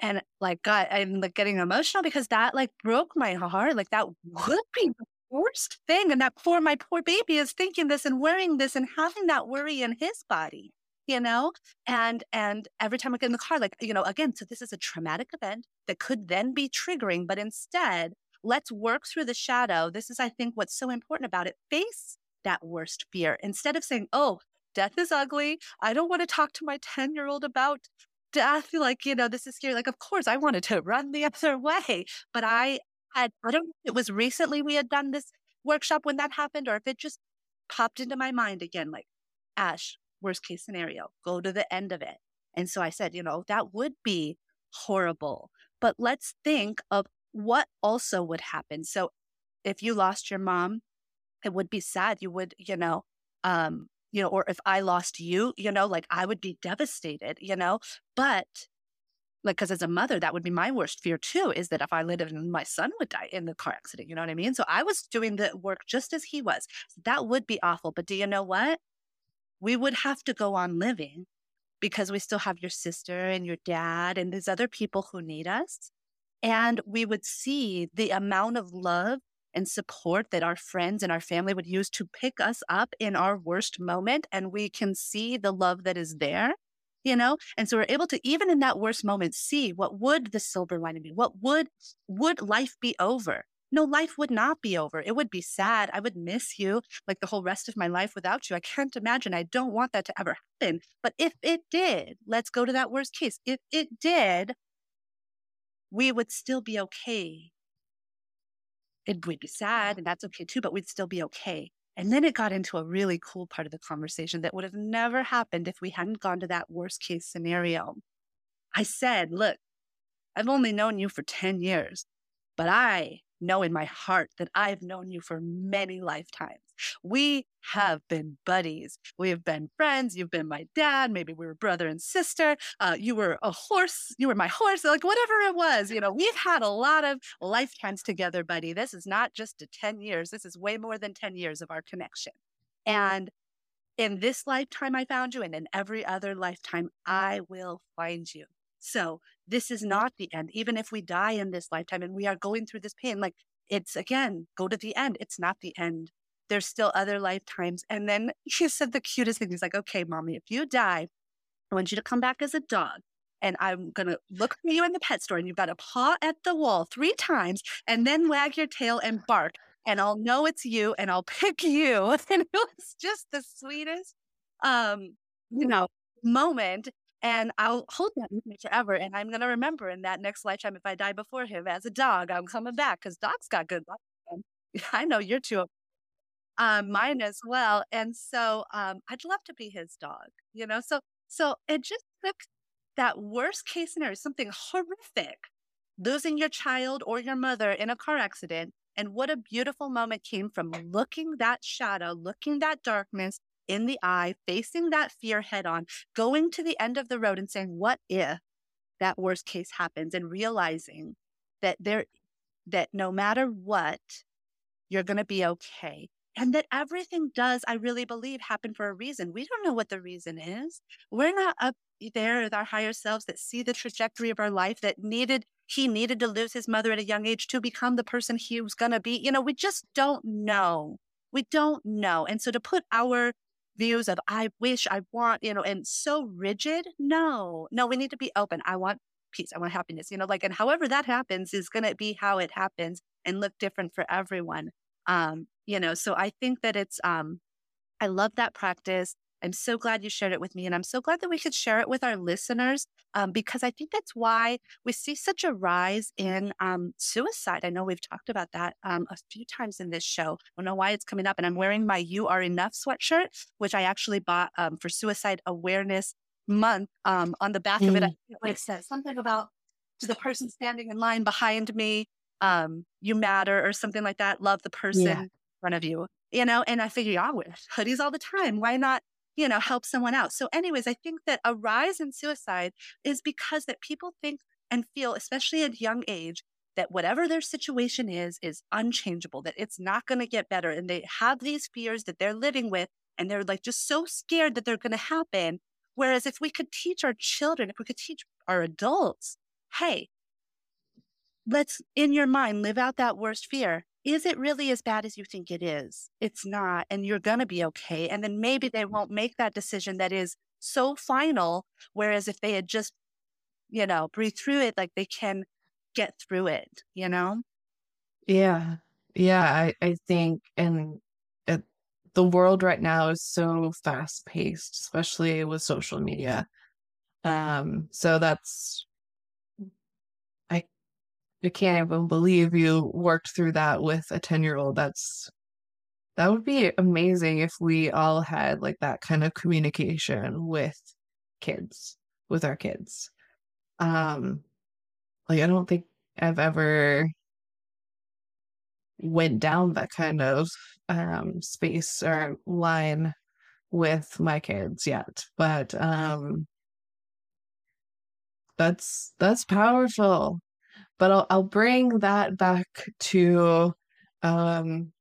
And like, God, I'm like getting emotional because that like broke my heart. Like that would be the worst thing. And that poor, my poor baby is thinking this and worrying this and having that worry in his body you know and and every time i get in the car like you know again so this is a traumatic event that could then be triggering but instead let's work through the shadow. This is i think what's so important about it. Face that worst fear. Instead of saying oh death is ugly. I don't want to talk to my 10 year old about death like you know this is scary. Like of course i wanted to run the other way but i had i don't it was recently we had done this workshop when that happened or if it just popped into my mind again like ash worst case scenario, go to the end of it. And so I said, you know, that would be horrible. But let's think of what also would happen. So if you lost your mom, it would be sad. You would, you know, um, you know, or if I lost you, you know, like I would be devastated, you know, but like, cause as a mother, that would be my worst fear too, is that if I lived and my son would die in the car accident, you know what I mean? So I was doing the work just as he was. that would be awful. But do you know what? We would have to go on living because we still have your sister and your dad and these other people who need us. And we would see the amount of love and support that our friends and our family would use to pick us up in our worst moment. And we can see the love that is there, you know? And so we're able to, even in that worst moment, see what would the silver lining be? What would, would life be over? No, life would not be over. It would be sad. I would miss you like the whole rest of my life without you. I can't imagine. I don't want that to ever happen. But if it did, let's go to that worst case. If it did, we would still be okay. It would be sad, and that's okay too, but we'd still be okay. And then it got into a really cool part of the conversation that would have never happened if we hadn't gone to that worst case scenario. I said, Look, I've only known you for 10 years, but I know in my heart that I've known you for many lifetimes. We have been buddies. We have been friends. You've been my dad. Maybe we were brother and sister. Uh, you were a horse. You were my horse. Like whatever it was, you know, we've had a lot of lifetimes together, buddy. This is not just a 10 years. This is way more than 10 years of our connection. And in this lifetime, I found you. And in every other lifetime, I will find you. So this is not the end. Even if we die in this lifetime and we are going through this pain, like it's again, go to the end. It's not the end. There's still other lifetimes. And then he said the cutest thing. He's like, okay, mommy, if you die, I want you to come back as a dog. And I'm going to look for you in the pet store and you've got to paw at the wall three times and then wag your tail and bark. And I'll know it's you and I'll pick you. And it was just the sweetest, um, you know, moment. And I'll hold that with me forever. And I'm going to remember in that next lifetime, if I die before him as a dog, I'm coming back because dogs got good luck. I know you're too. Um, mine as well. And so um, I'd love to be his dog, you know? So, so it just took that worst case scenario, something horrific, losing your child or your mother in a car accident. And what a beautiful moment came from looking that shadow, looking that darkness, in the eye, facing that fear head on, going to the end of the road and saying, what if that worst case happens and realizing that there, that no matter what, you're going to be okay. And that everything does, I really believe, happen for a reason. We don't know what the reason is. We're not up there with our higher selves that see the trajectory of our life that needed, he needed to lose his mother at a young age to become the person he was going to be. You know, we just don't know We don't know. And so to put our views of I wish, I want, you know, and so rigid, no, no, we need to be open. I want peace. I want happiness, you know, like, and however that happens is going to be how it happens and look different for everyone. Um, you know, so I think that it's, um, I love that practice. I'm so glad you shared it with me. And I'm so glad that we could share it with our listeners um, because I think that's why we see such a rise in um, suicide. I know we've talked about that um, a few times in this show. I don't know why it's coming up. And I'm wearing my You Are Enough sweatshirt, which I actually bought um, for Suicide Awareness Month. Um, on the back mm. of it, mm. it says something about to the person standing in line behind me, um, you matter or something like that. Love the person yeah. in front of you you know, and I figure, yeah, I wear hoodies all the time. Why not you know, help someone out. So, anyways, I think that a rise in suicide is because that people think and feel, especially at young age, that whatever their situation is, is unchangeable, that it's not going to get better. And they have these fears that they're living with, and they're like just so scared that they're going to happen. Whereas if we could teach our children, if we could teach our adults, hey, let's in your mind live out that worst fear is it really as bad as you think it is? It's not, and you're going to be okay. And then maybe they won't make that decision that is so final. Whereas if they had just, you know, breathe through it, like they can get through it, you know? Yeah. Yeah. I, I think, and it, the world right now is so fast paced, especially with social media. Um, so that's I can't even believe you worked through that with a 10 year old. That's that would be amazing if we all had like that kind of communication with kids, with our kids. Um like I don't think I've ever went down that kind of um space or line with my kids yet. But um that's that's powerful but I'll, I'll bring that back to um,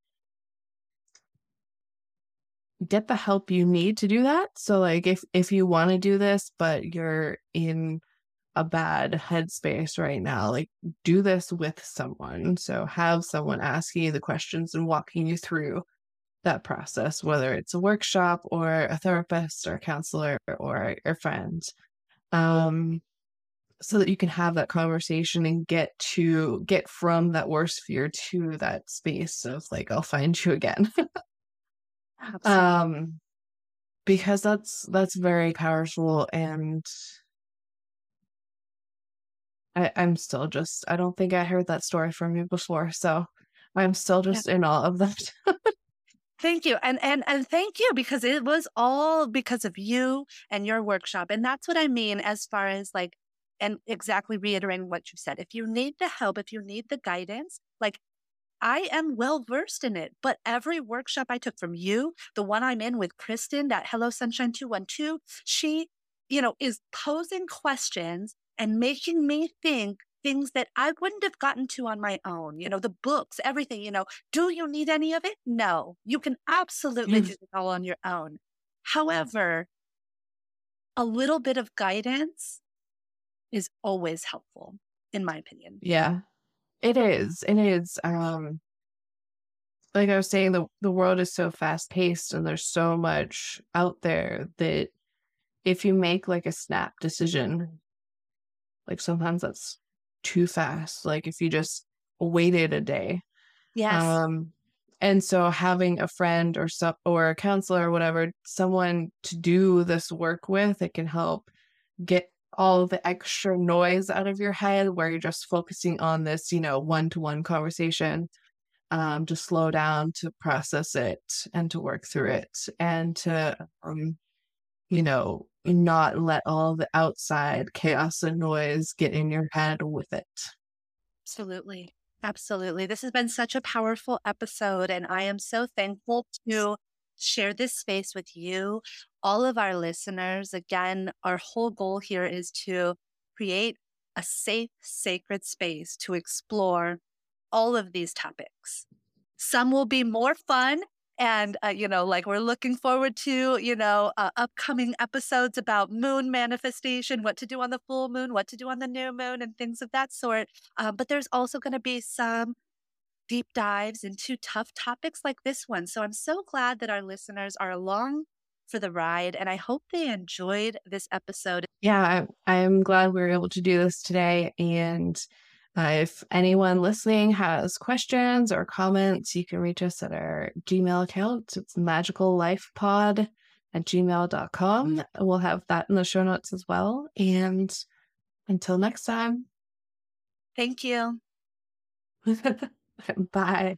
get the help you need to do that. So like if if you want to do this but you're in a bad headspace right now, like do this with someone. So have someone asking you the questions and walking you through that process, whether it's a workshop or a therapist or a counselor or your friend. Um, so that you can have that conversation and get to get from that worst fear to that space of like I'll find you again. um because that's that's very powerful and I, I'm still just I don't think I heard that story from you before, so I'm still just yeah. in awe of that. Thank you. And and and thank you because it was all because of you and your workshop. And that's what I mean as far as like and exactly reiterating what you said. If you need the help, if you need the guidance, like I am well versed in it, but every workshop I took from you, the one I'm in with Kristen at Hello Sunshine 212, she, you know, is posing questions and making me think things that I wouldn't have gotten to on my own. You know, the books, everything, you know, do you need any of it? No, you can absolutely mm. do it all on your own. However, a little bit of guidance is always helpful, in my opinion. Yeah, it is. It is. Um, like I was saying, the the world is so fast paced, and there's so much out there that if you make like a snap decision, like sometimes that's too fast. Like if you just waited a day. Yes. Um, and so having a friend or so or a counselor or whatever, someone to do this work with, it can help get all the extra noise out of your head where you're just focusing on this, you know, one to one conversation, um, to slow down, to process it and to work through it and to, um, you know, not let all the outside chaos and noise get in your head with it. Absolutely. Absolutely. This has been such a powerful episode, and I am so thankful to share this space with you, all of our listeners. Again, our whole goal here is to create a safe, sacred space to explore all of these topics. Some will be more fun. And, uh, you know, like we're looking forward to, you know, uh, upcoming episodes about moon manifestation, what to do on the full moon, what to do on the new moon, and things of that sort. Uh, but there's also going to be some deep dives into tough topics like this one. So I'm so glad that our listeners are along for the ride, and I hope they enjoyed this episode. Yeah, I, I'm glad we were able to do this today. And uh, if anyone listening has questions or comments, you can reach us at our Gmail account. It's magicallifepod at gmail.com. We'll have that in the show notes as well. And until next time. Thank you. Bye.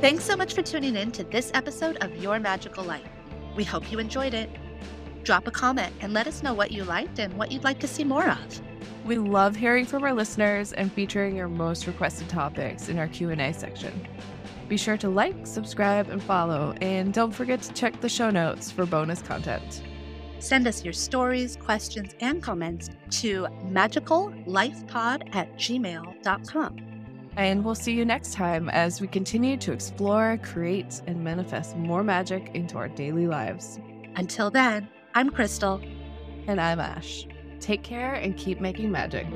Thanks so much for tuning in to this episode of Your Magical Life. We hope you enjoyed it. Drop a comment and let us know what you liked and what you'd like to see more of. We love hearing from our listeners and featuring your most requested topics in our Q&A section. Be sure to like, subscribe, and follow, and don't forget to check the show notes for bonus content. Send us your stories, questions, and comments to magicallifepod at gmail.com. And we'll see you next time as we continue to explore, create, and manifest more magic into our daily lives. Until then, I'm Crystal. And I'm Ash. Take care and keep making magic.